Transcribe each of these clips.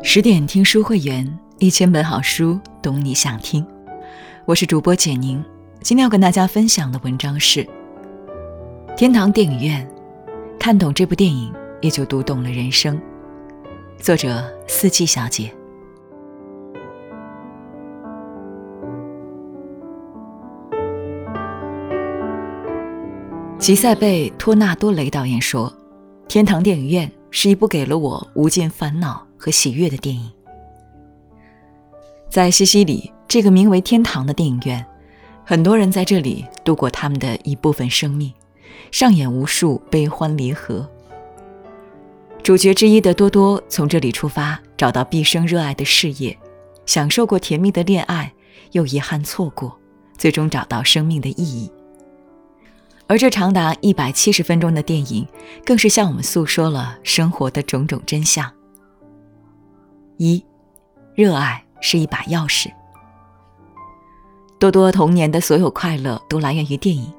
十点听书会员，一千本好书，懂你想听。我是主播简宁，今天要跟大家分享的文章是《天堂电影院》，看懂这部电影，也就读懂了人生。作者四季小姐。吉塞贝·托纳多雷导演说：“天堂电影院是一部给了我无尽烦恼和喜悦的电影。”在西西里这个名为“天堂”的电影院，很多人在这里度过他们的一部分生命，上演无数悲欢离合。主角之一的多多从这里出发，找到毕生热爱的事业，享受过甜蜜的恋爱，又遗憾错过，最终找到生命的意义。而这长达一百七十分钟的电影，更是向我们诉说了生活的种种真相。一，热爱是一把钥匙。多多童年的所有快乐都来源于电影。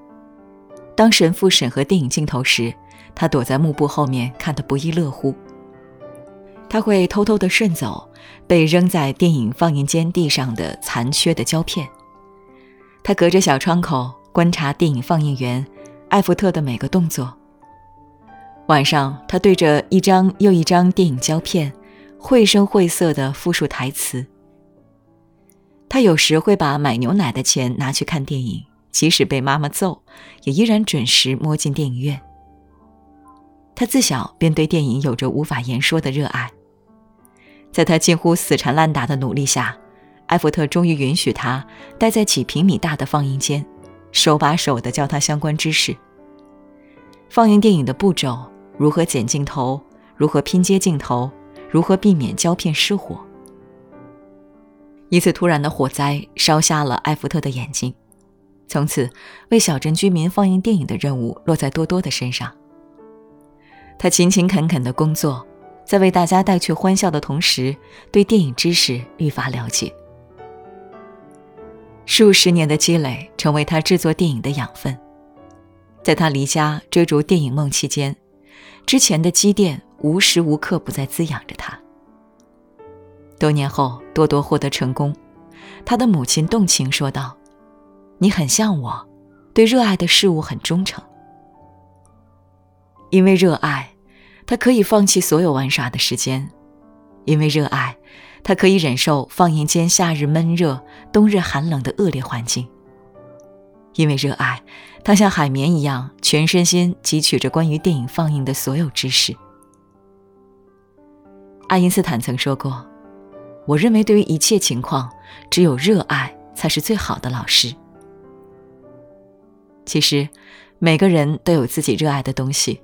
当神父审核电影镜头时，他躲在幕布后面看得不亦乐乎。他会偷偷地顺走被扔在电影放映间地上的残缺的胶片。他隔着小窗口观察电影放映员。艾弗特的每个动作。晚上，他对着一张又一张电影胶片，绘声绘色地复述台词。他有时会把买牛奶的钱拿去看电影，即使被妈妈揍，也依然准时摸进电影院。他自小便对电影有着无法言说的热爱。在他近乎死缠烂打的努力下，艾弗特终于允许他待在几平米大的放映间。手把手地教他相关知识。放映电影的步骤，如何剪镜头，如何拼接镜头，如何避免胶片失火。一次突然的火灾烧瞎了艾弗特的眼睛，从此为小镇居民放映电影的任务落在多多的身上。他勤勤恳恳的工作，在为大家带去欢笑的同时，对电影知识愈发了解。数十年的积累成为他制作电影的养分。在他离家追逐电影梦期间，之前的积淀无时无刻不在滋养着他。多年后，多多获得成功，他的母亲动情说道：“你很像我，对热爱的事物很忠诚。因为热爱，他可以放弃所有玩耍的时间；因为热爱。”他可以忍受放映间夏日闷热、冬日寒冷的恶劣环境，因为热爱，他像海绵一样全身心汲取着关于电影放映的所有知识。爱因斯坦曾说过：“我认为，对于一切情况，只有热爱才是最好的老师。”其实，每个人都有自己热爱的东西，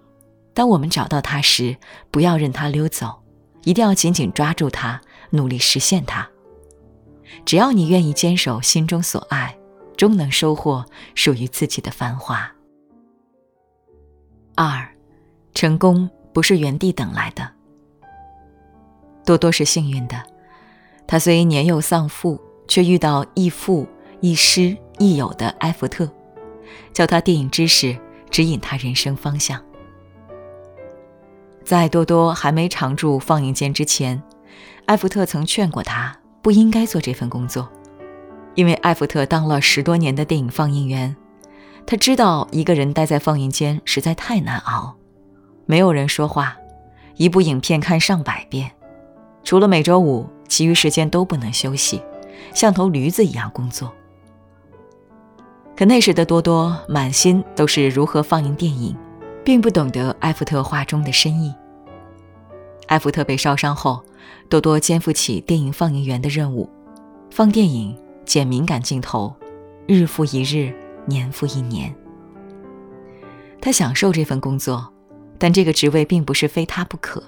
当我们找到它时，不要任它溜走，一定要紧紧抓住它。努力实现它。只要你愿意坚守心中所爱，终能收获属于自己的繁华。二，成功不是原地等来的。多多是幸运的，他虽年幼丧父，却遇到亦父亦师亦友的埃弗特，教他电影知识，指引他人生方向。在多多还没常驻放映间之前。艾弗特曾劝过他不应该做这份工作，因为艾弗特当了十多年的电影放映员，他知道一个人待在放映间实在太难熬，没有人说话，一部影片看上百遍，除了每周五，其余时间都不能休息，像头驴子一样工作。可那时的多多满心都是如何放映电影，并不懂得艾弗特话中的深意。艾弗特被烧伤后，多多肩负起电影放映员的任务，放电影、剪敏感镜头，日复一日，年复一年。他享受这份工作，但这个职位并不是非他不可。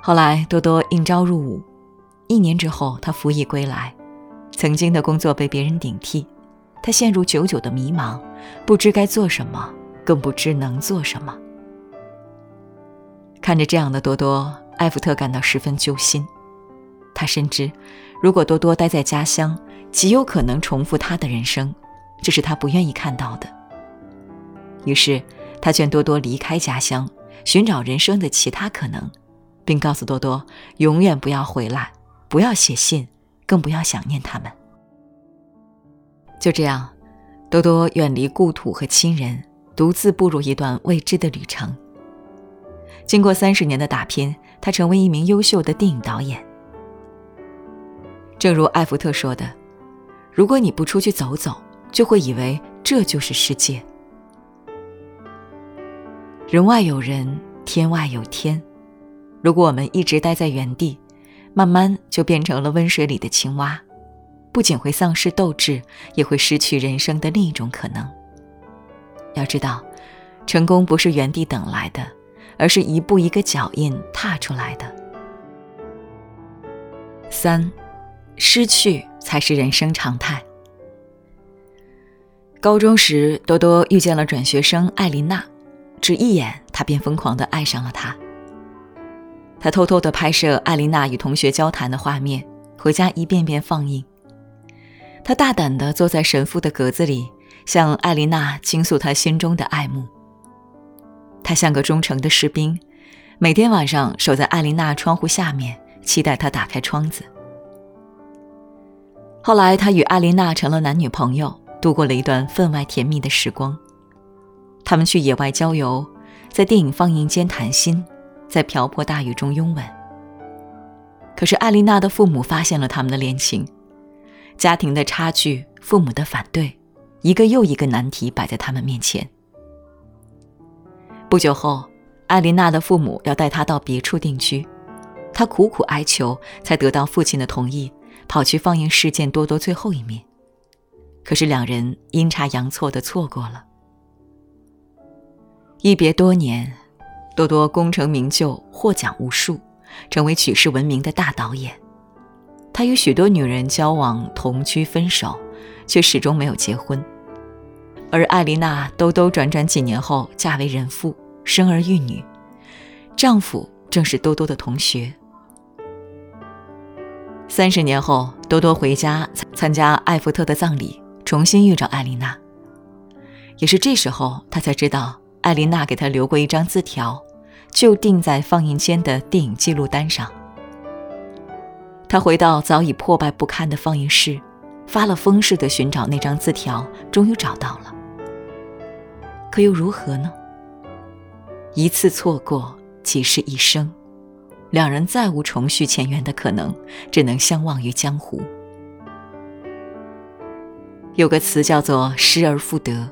后来，多多应招入伍，一年之后，他服役归来，曾经的工作被别人顶替，他陷入久久的迷茫，不知该做什么，更不知能做什么。看着这样的多多，艾弗特感到十分揪心。他深知，如果多多待在家乡，极有可能重复他的人生，这是他不愿意看到的。于是，他劝多多离开家乡，寻找人生的其他可能，并告诉多多永远不要回来，不要写信，更不要想念他们。就这样，多多远离故土和亲人，独自步入一段未知的旅程。经过三十年的打拼，他成为一名优秀的电影导演。正如艾福特说的：“如果你不出去走走，就会以为这就是世界。人外有人，天外有天。如果我们一直待在原地，慢慢就变成了温水里的青蛙，不仅会丧失斗志，也会失去人生的另一种可能。要知道，成功不是原地等来的，而是一步一个脚印踏出来的。三。失去才是人生常态。高中时，多多遇见了转学生艾琳娜，只一眼，他便疯狂地爱上了她。他偷偷地拍摄艾琳娜与同学交谈的画面，回家一遍遍放映。他大胆地坐在神父的格子里，向艾琳娜倾诉他心中的爱慕。他像个忠诚的士兵，每天晚上守在艾琳娜窗户下面，期待她打开窗子。后来，他与艾琳娜成了男女朋友，度过了一段分外甜蜜的时光。他们去野外郊游，在电影放映间谈心，在瓢泼大雨中拥吻。可是，艾琳娜的父母发现了他们的恋情，家庭的差距、父母的反对，一个又一个难题摆在他们面前。不久后，艾琳娜的父母要带她到别处定居，她苦苦哀求，才得到父亲的同意。跑去放映事件多多最后一面，可是两人阴差阳错的错过了。一别多年，多多功成名就，获奖无数，成为举世闻名的大导演。他与许多女人交往、同居、分手，却始终没有结婚。而艾琳娜兜兜转转几年后嫁为人妇，生儿育女，丈夫正是多多的同学。三十年后，多多回家参加艾福特的葬礼，重新遇着艾琳娜。也是这时候，他才知道艾琳娜给他留过一张字条，就钉在放映间的电影记录单上。他回到早已破败不堪的放映室，发了疯似的寻找那张字条，终于找到了。可又如何呢？一次错过，即是一生。两人再无重续前缘的可能，只能相忘于江湖。有个词叫做“失而复得”，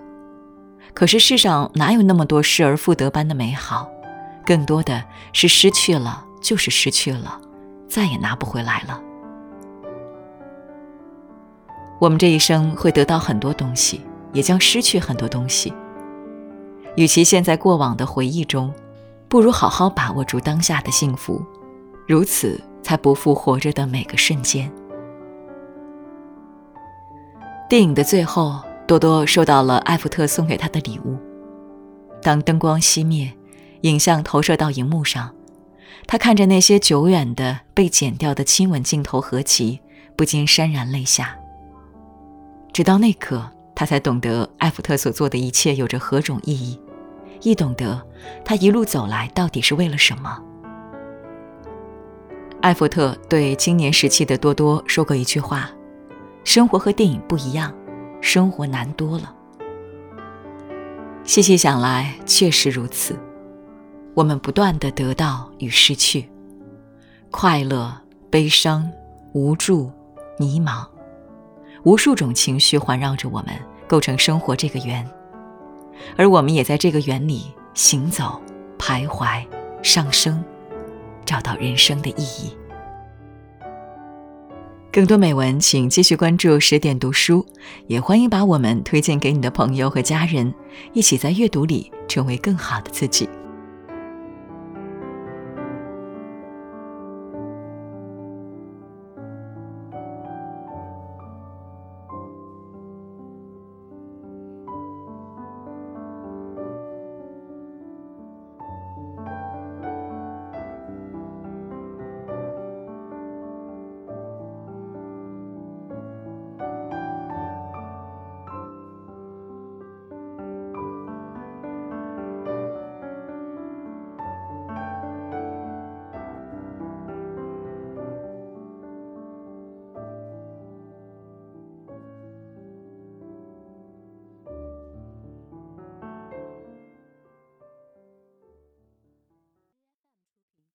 可是世上哪有那么多失而复得般的美好？更多的是失去了就是失去了，再也拿不回来了。我们这一生会得到很多东西，也将失去很多东西。与其陷在过往的回忆中。不如好好把握住当下的幸福，如此才不负活着的每个瞬间。电影的最后，多多收到了艾福特送给他的礼物。当灯光熄灭，影像投射到荧幕上，他看着那些久远的被剪掉的亲吻镜头合集，不禁潸然泪下。直到那刻，他才懂得艾福特所做的一切有着何种意义。亦懂得，他一路走来到底是为了什么。艾佛特对青年时期的多多说过一句话：“生活和电影不一样，生活难多了。”细细想来，确实如此。我们不断的得到与失去，快乐、悲伤、无助、迷茫，无数种情绪环绕着我们，构成生活这个圆。而我们也在这个园里行走、徘徊、上升，找到人生的意义。更多美文，请继续关注十点读书，也欢迎把我们推荐给你的朋友和家人，一起在阅读里成为更好的自己。